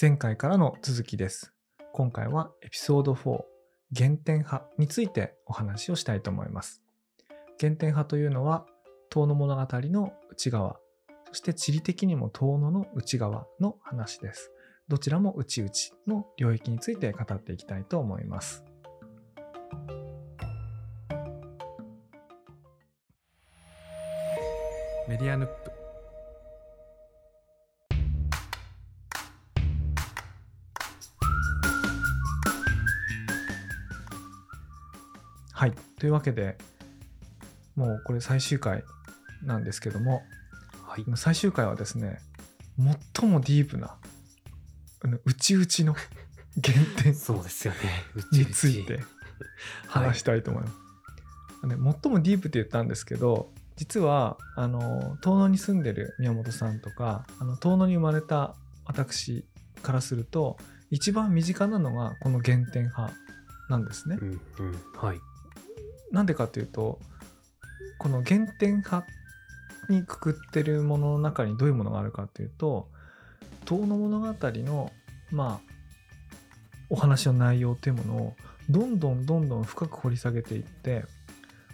前回からの続きです。今回はエピソード4、原点派についてお話をしたいと思います。原点派というのは、遠野物語の内側、そして地理的にも遠野の内側の話です。どちらも内々の領域について語っていきたいと思います。メディアヌップというわけで、もうこれ最終回なんですけども、はい。最終回はですね、最もディープな、内々の原点 そうですよね。についてはい話したいと思います。ね、最もディープって言ったんですけど、実は、あの、遠野に住んでる宮本さんとか、あの遠野に生まれた私からすると、一番身近なのがこの原点派なんですね。うんうん。はい。なんでかというとこの原点派にくくってるものの中にどういうものがあるかというと「遠野物語の」まあお話の内容というものをどんどんどんどん深く掘り下げていって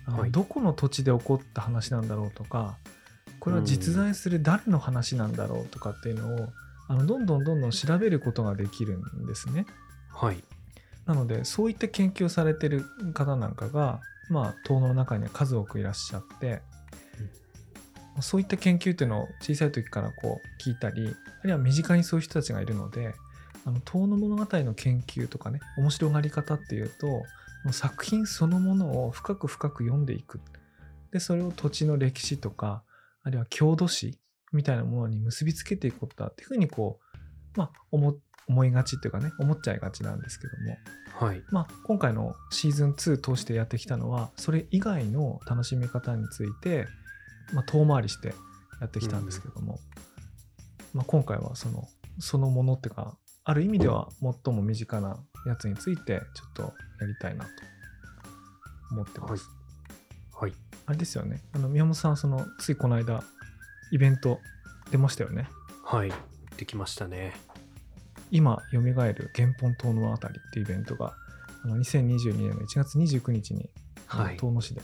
あのはいどこの土地で起こった話なんだろうとかこれは実在する誰の話なんだろうとかっていうのをあのどんどんどんどん調べることができるんですね。はい。なのでそういった研究をされてる方なんかがまあ遠野の中には数多くいらっしゃって、そういった研究っていうのを小さい時からこう聞いたりあるいは身近にそういう人たちがいるのであの遠野物語の研究とかね面白がり方っていうともう作品そのものを深く深く読んでいく。でそれを土地の歴史とかあるいは郷土史みたいなものに結びつけていくことだっていうふうにこうまあ思思いがちっていうかね思っちゃいがちなんですけどもはい。まあ、今回のシーズン2通してやってきたのはそれ以外の楽しみ方について、まあ、遠回りしてやってきたんですけども、まあ、今回はそのそのものっていうかある意味では最も身近なやつについてちょっとやりたいなと思ってます。はい。あれですよねあの宮本さんそのついこの間イベント出ましたよね。はい。できましたね。今よみがえる原本遠野あたりっていうイベントがあの2022年の1月29日に遠野市で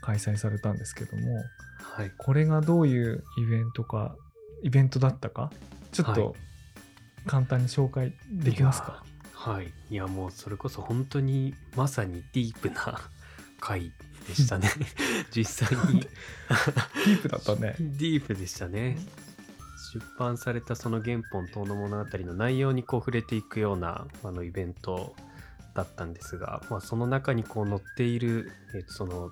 開催されたんですけども、はい。これがどういうイベントかイベントだったかちょっはいと簡単に紹介できますか、はい。いや、もうそれこそ本当にまさにディープな 回でしたね。実際にディープだったね ディープでしたね。出版されたその原本遠の物語の内容にこう触れていくようなあのイベントだったんですが、まあ、その中にこう載っている、えっとその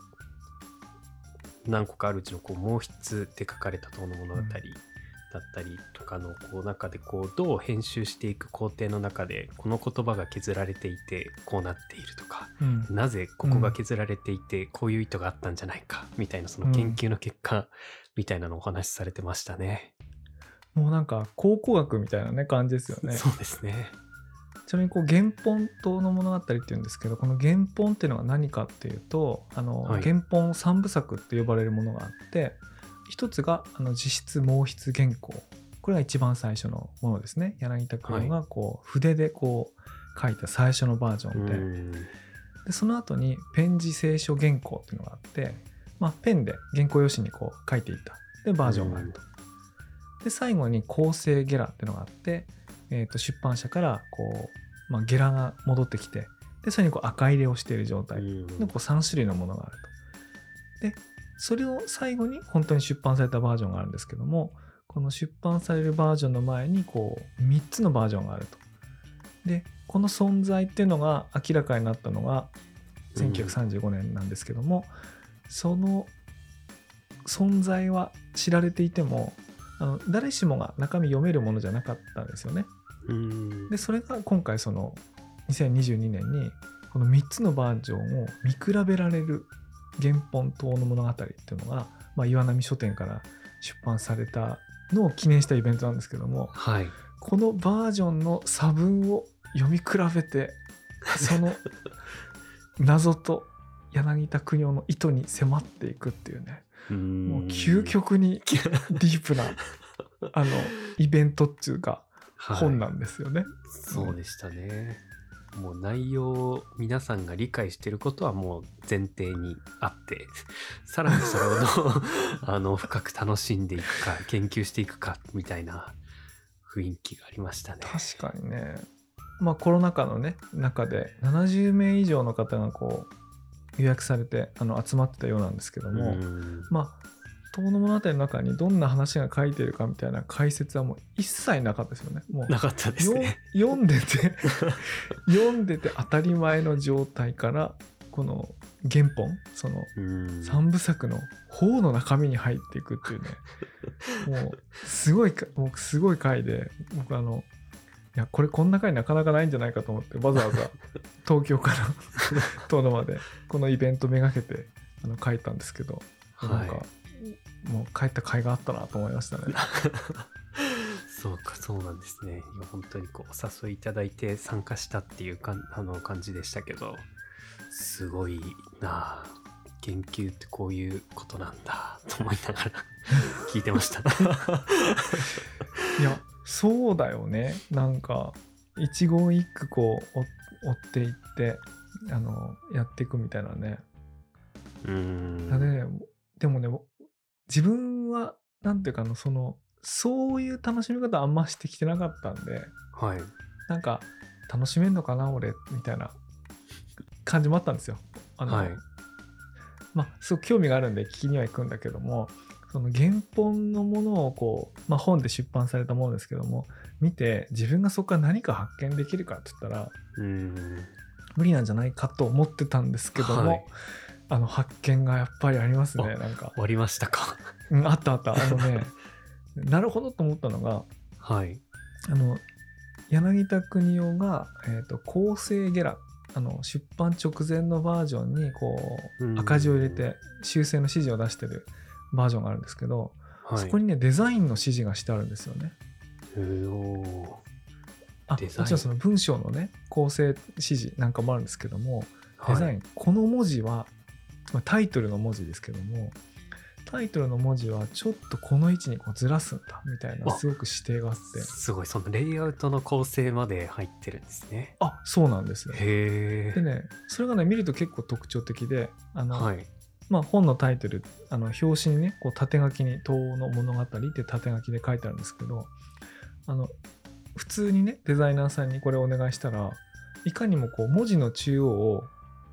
何個かあるうちのこう毛筆で書かれた遠の物語だったりとかのこう中でこうどう編集していく工程の中でこの言葉が削られていてこうなっているとかうんなぜここが削られていてこういう意図があったんじゃないかみたいなその研究の結果みたいなのをお話しされてましたね。もうなんか考古学みたいなね感じですよね。そうですね。ちなみにこう原本島の物語っていうんですけどこの原本っていうのが何かっていうとあの、はい。原本三部作って呼ばれるものがあって一つがあの実質毛筆原稿。これが一番最初のものですね。柳田君がこう筆でこう書いた最初のバージョンで,、うん。でその後にペン字聖書原稿っていうのがあって、まあ、ペンで原稿用紙にこう書いていった。でバージョンがあると。で最後に構成ゲラっていうのがあって、えー、と出版社からこう、まあ、ゲラが戻ってきてでそれにこう赤入れをしている状態うんのこう3種類のものがあると。でそれを最後に本当に出版されたバージョンがあるんですけどもこの出版されるバージョンの前にこう3つのバージョンがあると。でこの存在っていうのが明らかになったのが1935年なんですけども、その存在は知られていてもあの誰しもが中身読めるものじゃなかったんですよね。うんでそれが今回その2022年にこの3つのバージョンを見比べられる原本島の物語っていうのが、まあ、岩波書店から出版されたのを記念したイベントなんですけどもはい。このバージョンの差分を読み比べて その謎と柳田国夫の意図に迫っていくっていうねももう究極にディープな あのイベントっていうか本なんですよね。そうでしたね。もう内容を皆さんが理解してることはもう前提にあって、さらにそれをどう あの深く楽しんでいくか、研究していくかみたいな雰囲気がありましたね。確かにね。まあコロナ禍のね中で70名以上の方がこう予約されてあの集まってたようなんですけども、うんまあ遠野物語の中にどんな話が書いてるかみたいな解説はもう一切なかったですよね。もうなかったですよね。読んでて 読んでて当たり前の状態からこの原本そのうん三部作の法の中身に入っていくっていうねもうすごいかもうすごい回で僕あのいやこれこんな回なかなかないんじゃないかと思ってわざわざ 東京から遠野までこのイベントめがけてあの書いたんですけど、なんかはもう帰った甲斐があったなと思いましたね。そうか、そうなんですね。いや本当にこうお誘いいただいて参加したっていうかあの感じでしたけど、すごいなあ研究ってこういうことなんだと思いながら聞いてました。いやそうだよねなんか一言一句こう追追っていってあのやっていくみたいなね。うん。だねでもね自分はなんていうかあのそのそういう楽しみ方あんましてきてなかったんではい。なんか楽しめんのかな俺みたいな感じもあったんですよ。あのはい。まあすごく興味があるんで聞きには行くんだけどもその原本のものをこう、まあ、本で出版されたものですけども見て自分がそこから何か発見できるかって言ったらうん。無理なんじゃないかと思ってたんですけども、はいあの発見がやっぱりありますねあなんか、終わりましたか。うん、あったあったあのね なるほどと思ったのがはい。あの柳田国夫が、えーと「構成ゲラ」あの出版直前のバージョンにこうんう赤字を入れて修正の指示を出してるバージョンがあるんですけど、はい。そこにねデザインの指示がしてあるんですよね。あもちろんその文章のね構成指示なんかもあるんですけどもデザイン、はいこの文字はつまりタイトルの文字ですけどもタイトルの文字はちょっとこの位置にこうずらすんだみたいなあすごく指定があってすごい、そのレイアウトの構成まで入ってるんですね。あそうなんですよ。へえ。でねそれがね見ると結構特徴的であの、はい。まあ、本のタイトルあの表紙にねこう縦書きに「東の物語」って縦書きで書いてあるんですけどあの普通にねデザイナーさんにこれをお願いしたらいかにもこう文字の中央を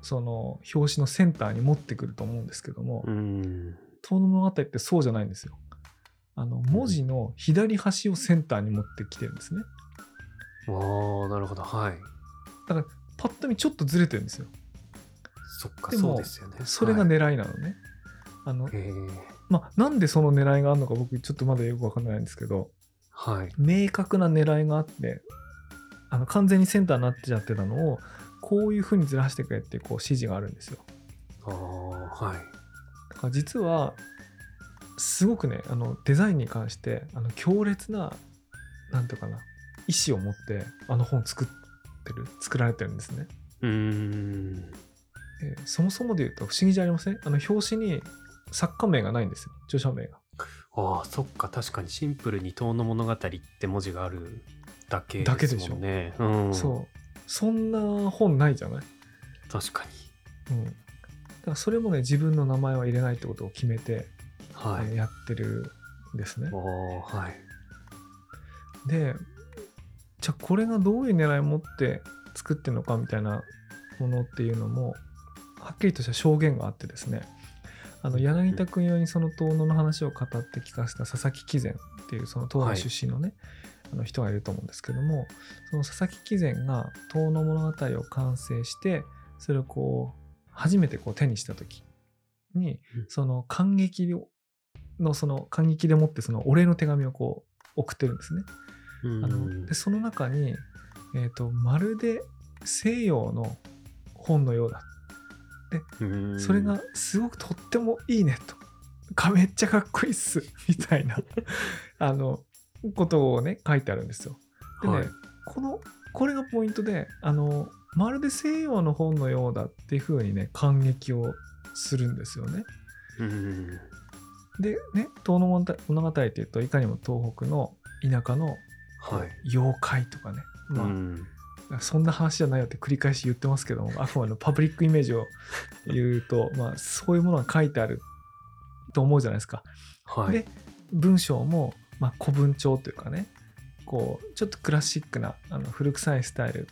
その表紙のセンターに持ってくると思うんですけどもうん。「東の物語」ってそうじゃないんですよ。あの文字の左端をセンターに持ってきてるんですね。ああ、なるほど。はい。だからパッと見ちょっとずれてるんですよ。そっか、でもそうですよね。それがはい狙いなのね。あのへえ。まあ、なんでその狙いがあるのか僕ちょっとまだよくわかんないんですけどはい。明確な狙いがあってあの完全にセンターになっちゃってたのをこういう風にずらしてくれってこう指示があるんですよああ、はい。だから実はすごくねあのデザインに関してあの強烈ななんていうかな意思を持ってあの本作ってる作られてるんですねうーん。でそもそもで言うと不思議じゃありません？あの表紙に作家名がないんですよ著者名がああ、そっか。確かにシンプルに遠の物語って文字があるだけだけでしょですもんね。うん。そうそんな本ないじゃない？確かに。うん、だからそれもね自分の名前は入れないってことを決めて、はい。えーやってるんですね。はい。でじゃあこれがどういう狙いを持って作ってるのかみたいなものっていうのもはっきりとした証言があってですねあの柳田国夫にその遠野の話を語って聞かせた佐々木貴善っていうその東野出身のね、あの人がいると思うんですけどもその佐々木貴善が遠野物語を完成してそれをこう初めてこう手にした時にうん。その感激のその感激でもってそのお礼の手紙をこう送ってるんですね。うん。あのでその中に、えーと「まるで西洋の本のようだ」うんそれがすごくとってもいいねと。かめっちゃかっこいいっす みたいな あのことをね書いてあるんですよ。でね、はいこのこれがポイントであのまるで西洋の本のようだっていう風にね感激をするんですよね。うん。でね「遠野物語」っていうといかにも東北の田舎のはい。妖怪とかね、まあうんそんな話じゃないよって繰り返し言ってますけども あくまでもパブリックイメージを言うと、まあ、そういうものが書いてあると思うじゃないですか。はい。で文章も、まあ、古文帳というかねこうちょっとクラシックなあの古臭いスタイル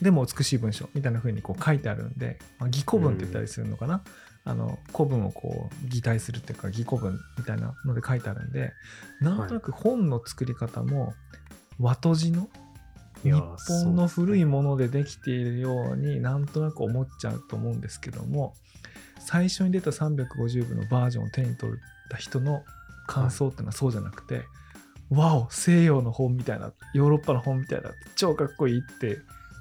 でも美しい文章みたいな風にこう書いてあるんで、まあ、擬古文って言ったりするのかな、あの古文をこう擬態するっていうか擬古文みたいなので書いてあるんでなんとなく本の作り方も和とじの日本の古いものでできているようになんとなく思っちゃうと思うんですけども最初に出た350部のバージョンを手に取った人の感想っていうのはそうじゃなくて、わお西洋の本みたいなヨーロッパの本みたいな超かっこいいって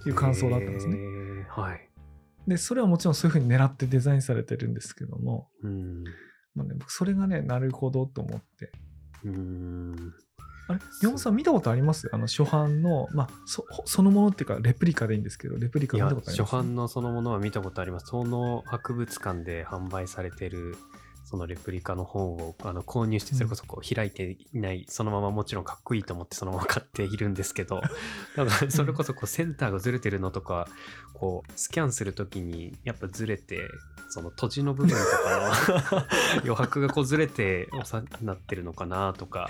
いう感想だったんですね。はい。でそれはもちろんそういうふうに狙ってデザインされてるんですけども、うん。まあね、僕それがねなるほどと思ってうん。あれ？山本さん見たことあります？あの初版の、まあ、そそのものっていうかレプリカでいいんですけどレプリカ見たことあります？初版のそのものは見たことあります。その博物館で販売されてる、そのレプリカの本をあの購入して、それこそこう開いていない、そのままもちろんかっこいいと思ってそのまま買っているんですけど、だからそれこそこうセンターがずれてるのとか、こうスキャンするときにやっぱずれて、その閉じの部分とかの 余白がこうずれて収なってるのかなとか、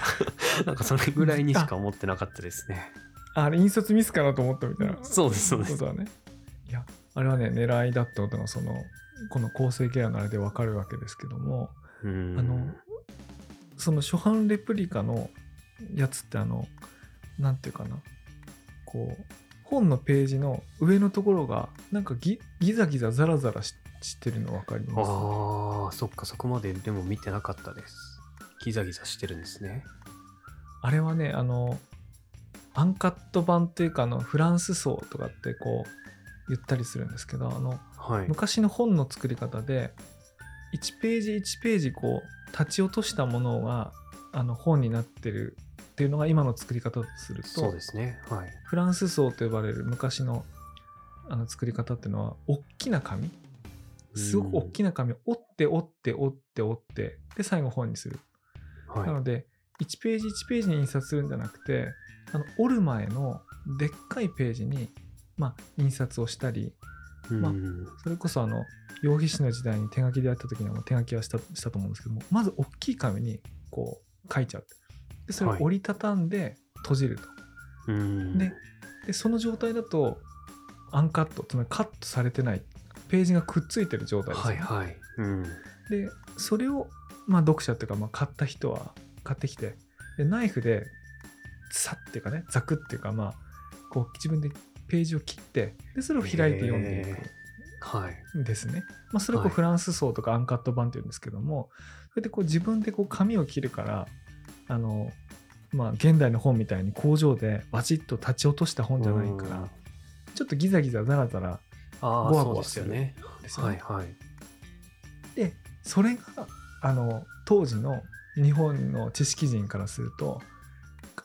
なんかそれぐらいにしか思ってなかったですね。ああれ印刷ミスかなと思ったみたいなそうです、そうです。ことはねいやあれはね狙いだったことがそのこの構成ケアのあれでわかるわけですけどもうんあのその初版レプリカのやつってあのなんていうかなこう本のページの上のところがなんかギギザギザザラザラししてるの分かります？ああ、そっか、そこまででも見てなかったです。ギザギザしてるんですね。あれはねあのアンカット版っていうかあのフランス層とかってこう言ったりするんですけどあのはい。昔の本の作り方で1ページ1ページこう立ち落としたものがあの本になってるっていうのが今の作り方とするそうとですね。はい。フランス層と呼ばれる昔のあの作り方っていうのは大きな紙すごく大きな紙を折って折って折って折ってで最後本にする。はい。なので1ページ1ページに印刷するんじゃなくてあの折る前のでっかいページに、まあ、印刷をしたりまあうんそれこそあの羊皮紙の時代に手書きでやった時にはもう手書きはしたしたと思うんですけどもまず大きい紙にこう書いちゃう。でそれをはい。折りたたんで閉じると、うん。ででその状態だとアンカットつまりカットされてないページがくっついてる状態ですよね、はいはい。うん。でそれを、まあ、読者っていうか、まあ、買った人は買ってきてでナイフでさっていうかねザクっていうかまあこう自分でページを切ってでそれを開いて読んでいくへはい。んですね。まあ、それをこうはいフランス層とかアンカット版っていうんですけども、それでこう自分でこう紙を切るからあの、まあ、現代の本みたいに工場でバチッと立ち落とした本じゃないからうんちょっとギザギザザラザラゴワそうでゴワするね。ですよね。はいはい。でそれがあの当時の日本の知識人からすると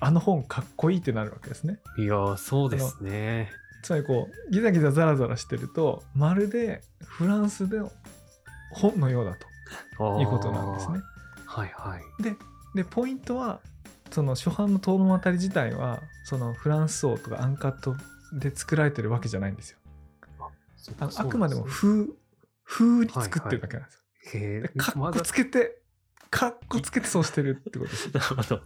あの本かっこいいってなるわけですね。いやー、そうですね。つまりこうギザギザザラザラしてるとまるでフランスで本のようだということなんですね。はいはい。ででポイントはその初版の遠野渡り自体はそのフランス層とかアンカットで作られてるわけじゃないんですよ。あのあくまでも風風に作ってるだけなんですよ。なんですねへでえわざかっこつけてかっこつけてそうしてるってことです。なるほど。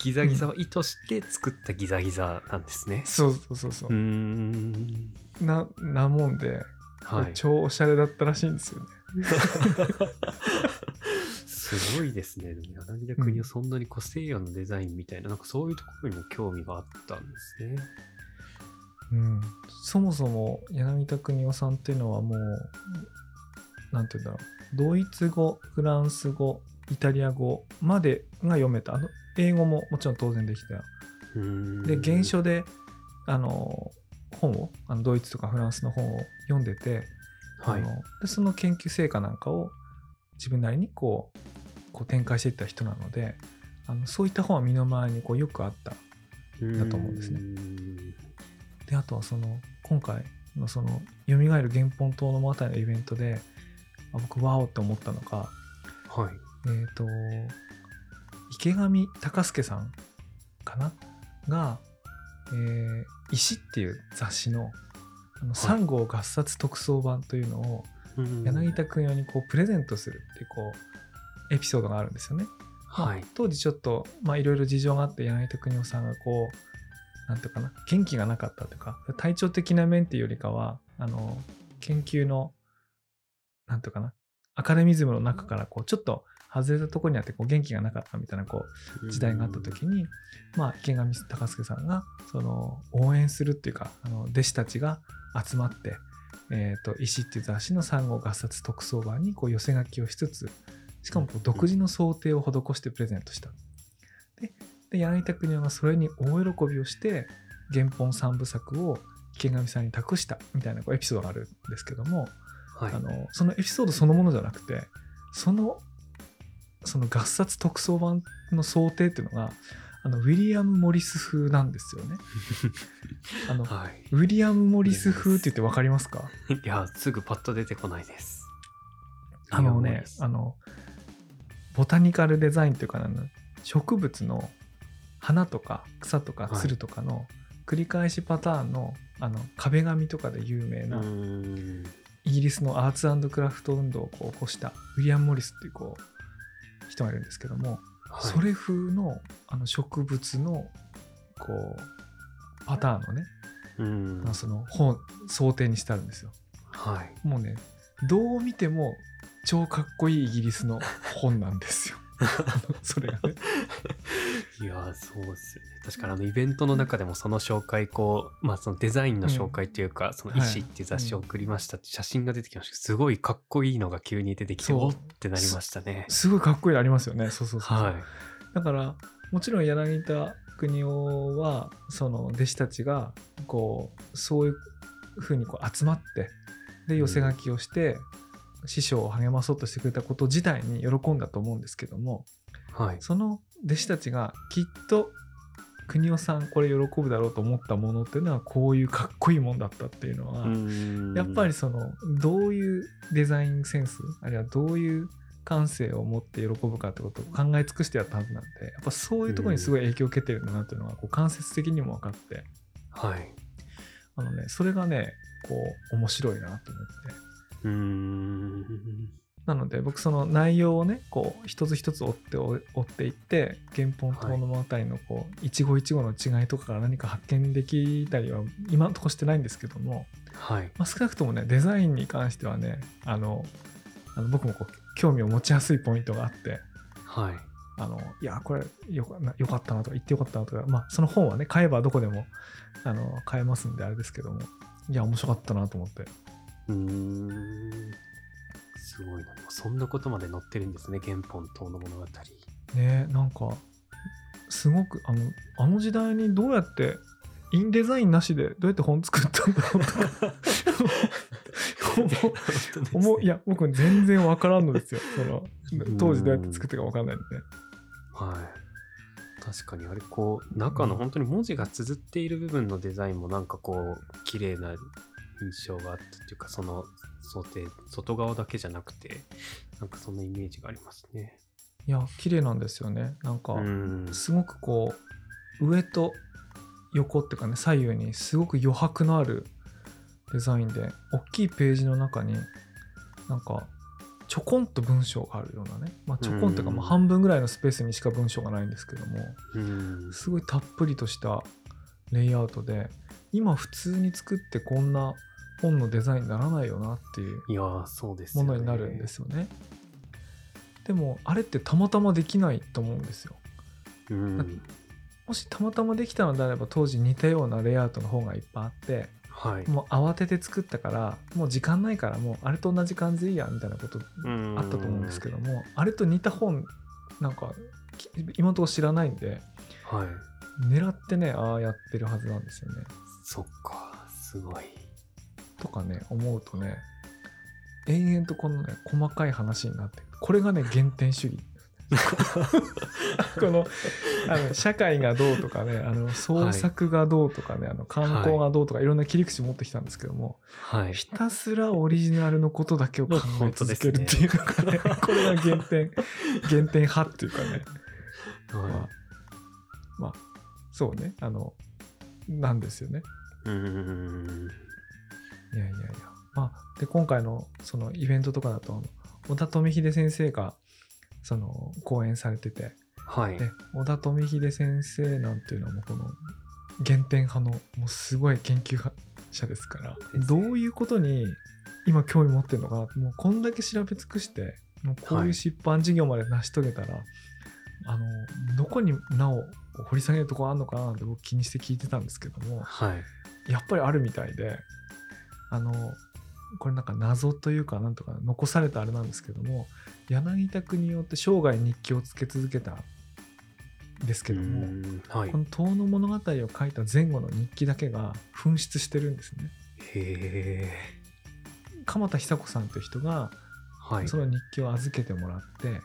ギザギザを意図して作ったギザギザなんですね。そうそうそうそううー。ん。ななもんで、はい。超おしゃれだったらしいんですよね。すごいですね。でも柳田国はそんなにこう西洋のデザインみたいな、なんかそういうところにも興味があったんですね。うん、そもそも柳田国夫さんっていうのはもうなんて言うんだろう。ドイツ語フランス語イタリア語までが読めた。あの英語ももちろん当然できた。よで原書であの本をあのドイツとかフランスの本を読んでて、はい。あ。のでその研究成果なんかを自分なりにこうこう展開していった人なのであのそういった本は身の回りにこうよくあった。だと思うんですねであとはその今回のその「よみがえる原本島の物語」のイベントであ僕ワオって思ったのがはい。えっ、と池上隆介さんかな？がえー石っていう雑誌のあの3号合冊特装版というのをうん柳田君用にこうプレゼントするっていうこうエピソードがあるんですよね。まあはい。当時ちょっとまあいろいろ事情があって柳田邦夫さんがこうなんていうかな元気がなかったというか体調的な面っていうよりかはあの研究のなんていうかなアカデミズムの中からこうちょっと外れたところにあってこう元気がなかったみたいなこう時代があった時に、まあ、池上隆介さんがその応援するっていうかあの弟子たちが集まって「えー、と石」っていう雑誌の産後合冊特装版にこう寄せ書きをしつつしかもこう独自の想定を施してプレゼントした。でで柳田国夫がそれに大喜びをして原本3部作を池上さんに託したみたいなこうエピソードがあるんですけども、はいあのそのエピソードそのものじゃなくてそのその合冊特装版の想定っていうのがあのウィリアム・モリス風なんですよね。あのはい。ウィリアム・モリス風って言って分かりますか？いや、すぐパッと出てこないです。あのねあのボタニカルデザインっていうかあの植物の花とか草とかはいつるとかの繰り返しパターンの,、あの壁紙とかで有名な。イギリスのアーツクラフト運動をこう起こしたウィリアム・モリスっていうこう人がいるんですけども、はいそれ風のあの植物のこうパターンのね、うんまあ、その本想定にしてあるんですよ。はい。もうねどう見ても超かっこいいイギリスの本なんですよ。それがね。いやーそうですよね。確かにあのイベントの中でもその紹介こう、まあそのデザインの紹介っていうか、そのはい石っていう雑誌を送りましたって写真が出てきました。すごいかっこいいのが急に出てきて、おっってなりましたね。すごいかっこいいのありますよね。そうそうそうそう。はい。だからもちろん柳田国夫はその弟子たちがこうそういうふうにこう集まってで寄せ書きをして、師匠を励まそうとしてくれたこと自体に喜んだと思うんですけどもはい。その弟子たちがきっと国夫さんこれ喜ぶだろうと思ったものっていうのはこういうかっこいいもんだったっていうのは、やっぱりそのどういうデザインセンスあるいはどういう感性を持って喜ぶかってことを考え尽くしてやったはずなんでやっぱそういうところにすごい影響を受けてるんだなっていうのがこう間接的にも分かってはい。あのねそれがねこう面白いなと思ってうーん。なので僕その内容をねこう一つ一つ追って追っていって原本と物語のこう一期一会の違いとかから何か発見できたりは今のところしてないんですけども、はい。まあ、少なくともねデザインに関してはねあのあの僕もこう興味を持ちやすいポイントがあってはい。あのいやこれよよかったなとか言ってよかったなとか、まあ、その本はね買えばどこでもあの買えますんであれですけどもいや面白かったなと思ってうーん。すごいな。でもそんなことまで載ってるんですね。原本等の物語。ねなんかすごくあのあの時代にどうやってインデザインなしでどうやって本作ったんだろうとか 思う思ういや僕全然わからんのですよその当時どうやって作ったかわかんないんではい。確かにあれこう中の本当に文字が綴っている部分のデザインもなんかこう綺麗な印象があったっていうかその想定外側だけじゃなくてなんかそんなイメージがありますね。いや綺麗なんですよねなんか、うん。すごくこう上と横っていうかね左右にすごく余白のあるデザインで大きいページの中になんかちょこんと文章があるようなね、まあ、ちょこんというかうんまあ半分ぐらいのスペースにしか文章がないんですけどもうん。すごいたっぷりとしたレイアウトで今普通に作ってこんな本のデザインにならないよなっていういやーそうですよね。ものになるんですよね。でもあれってたまたまできないと思うんですよ。うん。もしたまたまできたのであれば当時似たようなレイアウトの方がいっぱいあってはい。もう慌てて作ったからもう時間ないからもうあれと同じ感じでいいやみたいなことうんあったと思うんですけどもあれと似た本なんかき今のところ知らないんではい。狙ってねああやってるはずなんですよね。そっか。すごい。とかね思うとね延々とこのね細かい話になってるこれがね原点主義 このあの社会がどうとかねあの創作がどうとかね、あの観光がどうとかいろんな切り口持ってきたんですけども、はい。ひたすらオリジナルのことだけを考え続けるっていうのがねこれが原点原点派っていうかねまあはまあそうねあのなんですよね。うーん。いやいやいや。まあ、で、今回のそのイベントとかだと、小田富秀先生が、その、講演されてて、はい。で、小田富秀先生なんていうのはもうこの、原点派の、もうすごい研究者ですから、どういうことに今興味持ってるのか、もうこんだけ調べ尽くして、もうこういう出版事業まで成し遂げたら、あの、どこになお掘り下げるところあるのかなって僕気にして聞いてたんですけども、はい。やっぱりあるみたいで、あの、これなんか謎というか、なんとか残されたあれなんですけども、柳田国によって生涯日記をつけ続けたんですけども、はいこ。の遠野物語を書いた前後の日記だけが紛失してるんですね。へえ。鎌田久子さんという人がはい。その日記を預けてもらって、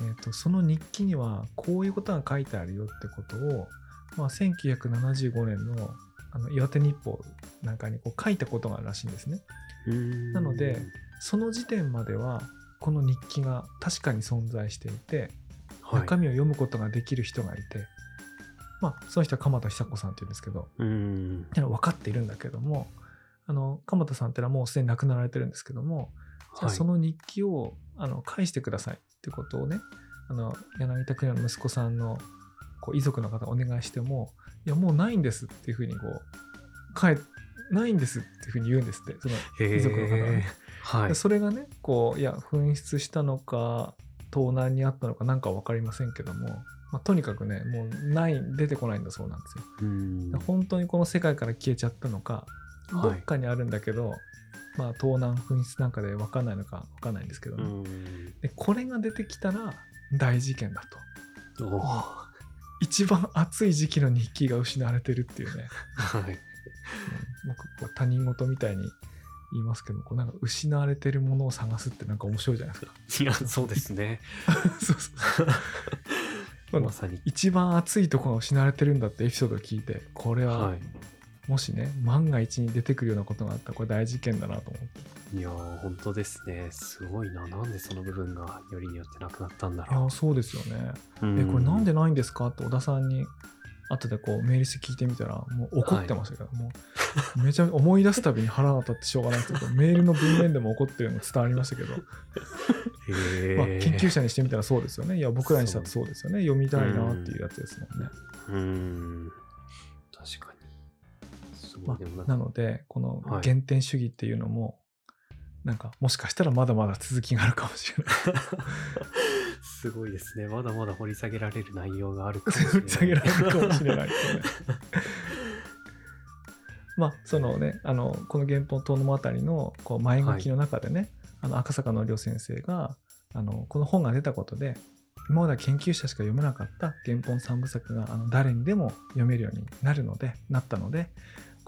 えー、とその日記にはこういうことが書いてあるよってことを、まあ、1975年のあの岩手日報なんかにこう書いたことがあるらしいんですね。なので、その時点まではこの日記が確かに存在していてはい、中身を読むことができる人がいて、まあその人は鎌田久子さんっていうんですけど分かっているんだけどもあの鎌田さんってのはもうすでに亡くなられてるんですけどもじゃあはい。その日記をあの返してくださいってことをねあの柳田国の息子さんのこう遺族の方がお願いしてもいやもうないんですっていうふうにこう返ないんですっていうふうに言うんですってそのへ遺族の方が。はい。それがねこういや紛失したのか盗難にあったのかなんか分かりませんけども、まあ、とにかくねもうない出てこないんだそうなんですよ。本当にこの世界から消えちゃったのか、はい。どっかにあるんだけど、まあ盗難紛失なんかで分かんないのか分かんないんですけどうね、ーでこれが出てきたら大事件だと一番熱い時期の日記が失われてるっていうね、はい。うん僕こう他人事みたいに言いますけどこうなんか失われてるものを探すってなんか面白いじゃないですかいや、そうですね。そうそう まさに。一番熱いところが失われてるんだってエピソードを聞いてこれははい。もしね、万が一に出てくるようなことがあったらこれ大事件だなと思っていやー、本当ですね。すごいな。なんでその部分がよりによってなくなったんだいやろそうですよね。う。えこれなんでなないんですか？って小田さんに後でこうメールして聞いてみたらもう怒ってましたけど、もうめちゃめちゃ思い出すたびに腹が立ってしょうがないってこと メールの文面でも怒ってるの伝わりましたけど、へまあ、研究者者にしてみたらそうですよねいや僕らにしたらそうですよね読みたいなっていうやつですもんね。うーん。確かに。すごまい。でもあ、なのでこのはい原点主義っていうのも、なんかもしかしたらまだまだ続きがあるかもしれない。すごいですね。まだまだ掘り下げられる内容があるかもしれない。掘り下げられるかもしれないね。まあそのねあのこの原本遠野物語のこう前書きの中でね、あの赤坂のり先生があのこの本が出たことで今までは研究者しか読めなかった原本三部作があの誰にでも読めるようになるのでなったので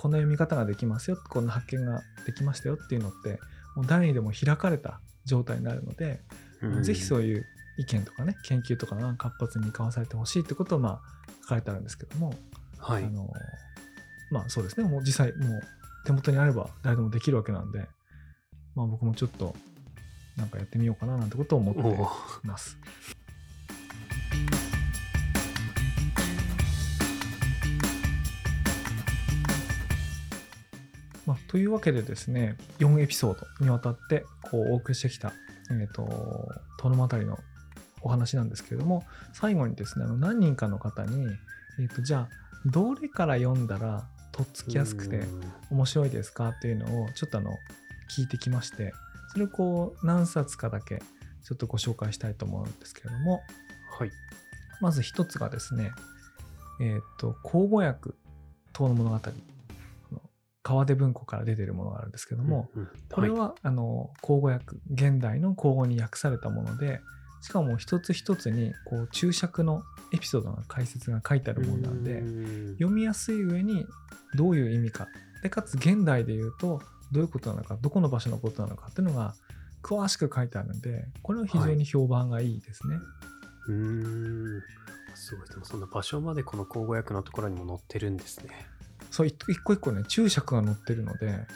こんな読み方ができますよこんな発見ができましたよっていうのってもう誰にでも開かれた状態になるので、うんぜひそういう意見とかね研究とかが活発に交わされてほしいってことをまあ書かれてあるんですけども、はいあ。のまあそうですねもう実際もう手元にあれば誰でもできるわけなんで、まあ、僕もちょっとなんかやってみようかななんてことを思っています。というわけでですね4エピソードにわたってこうお送りしてきた「えー、と遠野物語」のお話なんですけれども最後にですねあの何人かの方に、えー、とじゃあどれから読んだらとっつきやすくてうん面白いですかっていうのをちょっとあの聞いてきましてそれをこう何冊かだけちょっとご紹介したいと思うんですけれどもはい。まず一つがですねえっ、と口語訳遠の物語川出文庫から出ているものがあるんですけども、うんうんこれは、あの口語訳現代の口語に訳されたものでしかも一つ一つにこう注釈のエピソードの解説が書いてあるものなんで、うん読みやすい上にどういう意味かでかつ現代で言うとどういうことなのかどこの場所のことなのかっていうのが詳しく書いてあるんでこれは非常に評判がいいですね。うーん。すごい。でもそんな場所までこの口語訳のところにも載ってるんですね。そう一一個一個ね注釈が載ってるので。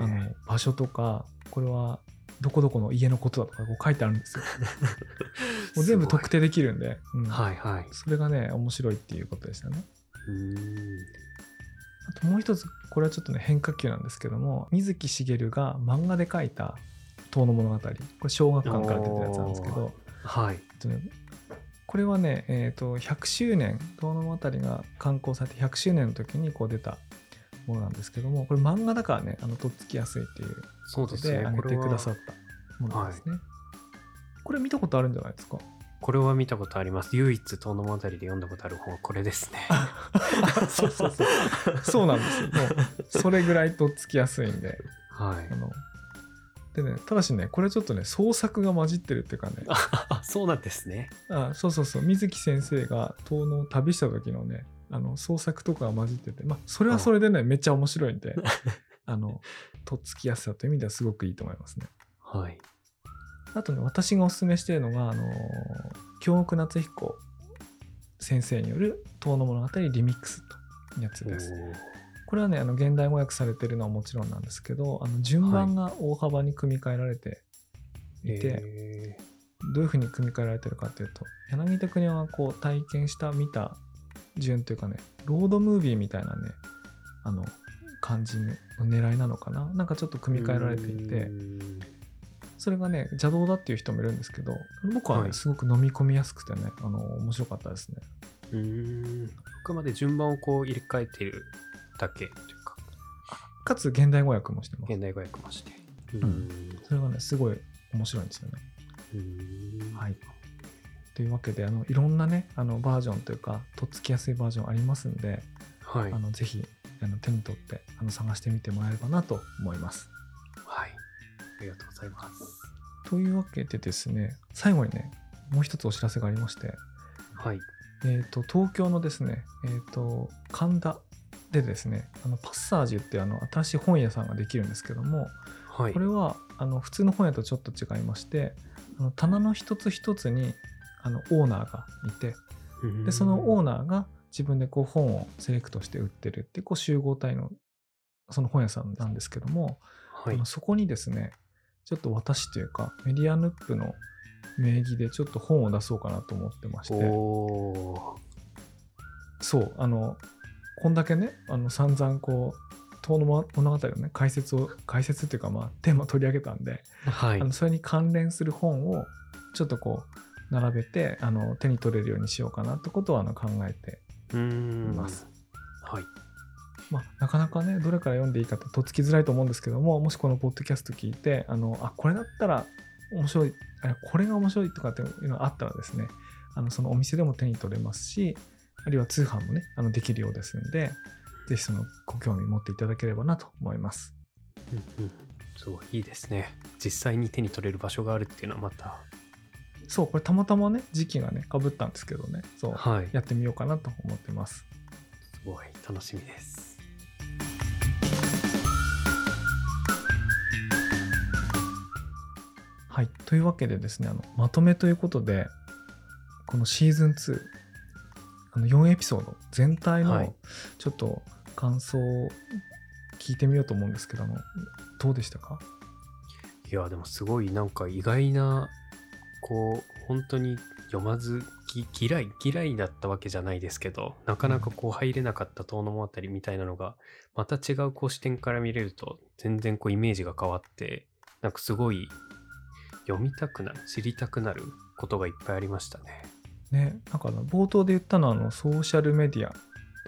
あの場所とかこれはどこどこの家のことだとかこう書いてあるんですよ。もう全部特定できるんで、うんはいはい。それがね面白いっていうことでしたね。あともう一つこれはちょっとね変化球なんですけども水木しげるが漫画で書いた「遠野物語」これ小学館から出たやつなんですけどはい。えっとねこれはね、えー、と100周年遠野物語が刊行されて100周年の時にこう出たものなんですけどもこれ漫画だからねあのとっつきやすいっていうことですね。であげてくださったものですね。これ見たことあるんじゃないですか？これは見たことあります。唯一遠野物語で読んだことある本はこれですね。そうそうそう。そうなんですよ。もうそれぐらいとっつきやすいんで。はいあ。のでね、ただしね、これちょっとね、創作が混じってるっていうかね、あ、そうなんですね。あそうそうそう、水木先生が遠野を旅した時のね、あの創作とかが混じってて、まあ、それはそれでね、めっちゃ面白いんで、あの、とっつきやすさという意味ではすごくいいと思いますね。はい。あとね、私がおすすめしているのが、あの、京極夏彦先生による遠野物語リミックスというやつです。これはね、あの現代語訳されてるのはもちろんなんですけど、あの順番が大幅に組み替えられていて、えどういうふうに組み替えられてるかというと、柳田国はこう体験した、見た順というかね、ロードムービーみたいなね、あの、感じの狙いなのかな？なんかちょっと組み替えられていて、それがね、邪道だっていう人もいるんですけど、僕はね、はいすごく飲み込みやすくてね、あの、面白かったですね。うーん。あくまで順番をこう入れ替えてるだけというか、かつ現代語訳もしてます。現代語訳もして。ううんそれがね、すごい面白いんですよね。はい。というわけで、あのいろんなね、あのバージョンというか、とっつきやすいバージョンありますんで、はいあ。のぜひあの手に取ってあの探してみてもらえればなと思います。はい。ありがとうございます。というわけでですね、最後にね、もう一つお知らせがありまして、はい。えー、と東京のですね、えー、と神田でですね、あのパッサージュっていうあの新しい本屋さんができるんですけども、はいこ。れはあの普通の本屋とちょっと違いまして、あの棚の一つ一つにあのオーナーがいて、でそのオーナーが自分でこう本をセレクトして売ってるっていうこう集合体のその本屋さんなんですけども、はいあの。そこにですねちょっと私というかメディアヌップの名義でちょっと本を出そうかなと思ってましてそうあのこんだけねあの散々こう遠野物語のね解説を解説っていうかまあテーマ取り上げたんで、はいあの。それに関連する本をちょっとこう並べてあの手に取れるようにしようかなってことをあの考えていん。ます。はい。まあ、なかなかねどれから読んでいいかととっつきづらいと思うんですけどももしこのポッドキャスト聞いてあのあこれだったら面白いあこれが面白いとかっていうのがあったらですねあのそのお店でも手に取れますしあるいは通販もねあのできるようですんでぜひそのご興味持っていただければなと思いますうんうん。すごいいいですね。実際に手に取れる場所があるっていうのはまた。そうこれたまたまね時期がねかぶったんですけどねそうはい。やってみようかなと思ってますすごい楽しみです。はい。というわけでですね、あのまとめということで、このシーズン2、あの4エピソード全体のはいちょっと感想を聞いてみようと思うんですけども、どうでしたか？いや、でもすごいなんか意外な、こう、本当に読まずき嫌い、嫌いだったわけじゃないですけど、なかなかこう入れなかった遠野物語みたいなのが、また違うこう視点から見れると、全然こうイメージが変わって、なんかすごい読みたくなる、知りたくなることがいっぱいありましたね。ね、なんかあの冒頭で言ったのはあのソーシャルメディア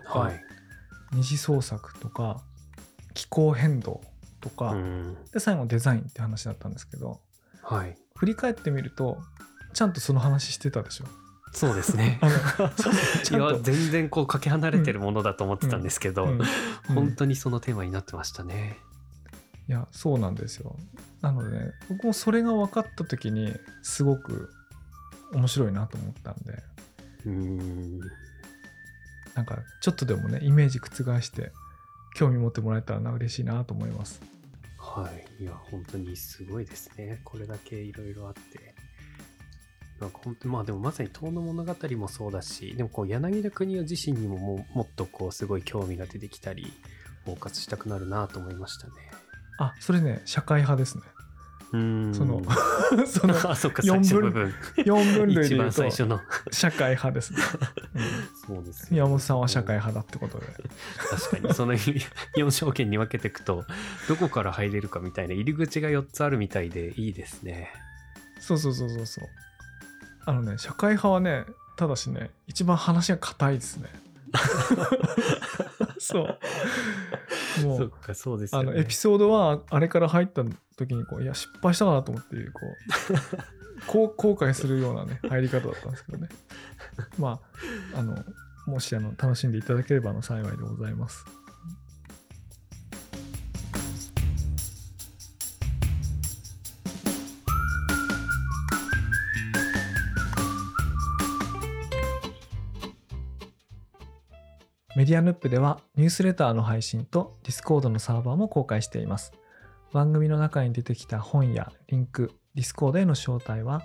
とか、はい。二次創作とか、気候変動とか、うん。で、最後デザインって話だったんですけど、はい。振り返ってみると、ちゃんとその話してたでしょ。そうですね いや全然こうかけ離れてるものだと思ってたんですけど、うんうん本当にそのテーマになってましたね。いやそうなんですよなのでね僕もそれが分かった時にすごく面白いなと思ったんでうーん。なんかちょっとでもねイメージ覆して興味持ってもらえたらな嬉しいなと思いますはい。いや、本当にすごいですね。これだけいろいろあって。なんか本当に、まあでもまさに遠野物語もそうだし、でもこう柳田国男自身にももうもっとこうすごい興味が出てきたり、フォーカスしたくなるなと思いましたね。あそれね社会派ですねうんその そのあそっか四分分。4分類で一番言うと最初の。社会派ですね、そうですうん、宮本さんは社会派だってことで。確かに。その4証券に分けていくとどこから入れるかみたいな入り口が4つあるみたいでいいですね。そうそうそうそうそう。あのね社会派はねただしね一番話が硬いですね そう。もそうっかそうですよね。あのエピソードはあれから入った時にこういや失敗したかなと思ってこう こう後悔するようなね入り方だったんですけどね。まああのもしあの楽しんでいただければの幸いでございますメディアヌップではニュースレターの配信と Discord のサーバーも公開しています。番組の中に出てきた本やリンク、Discord への招待は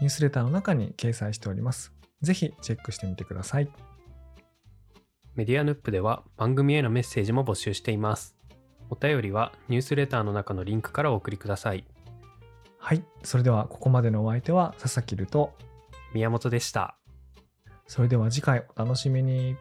ニュースレターの中に掲載しております。ぜひチェックしてみてください。メディアヌップでは番組へのメッセージも募集していますお便りはニュースレターの中のリンクからお送りくださいはい、それではここまでのお相手は佐々木ると、宮本でしたそれでは次回お楽しみに。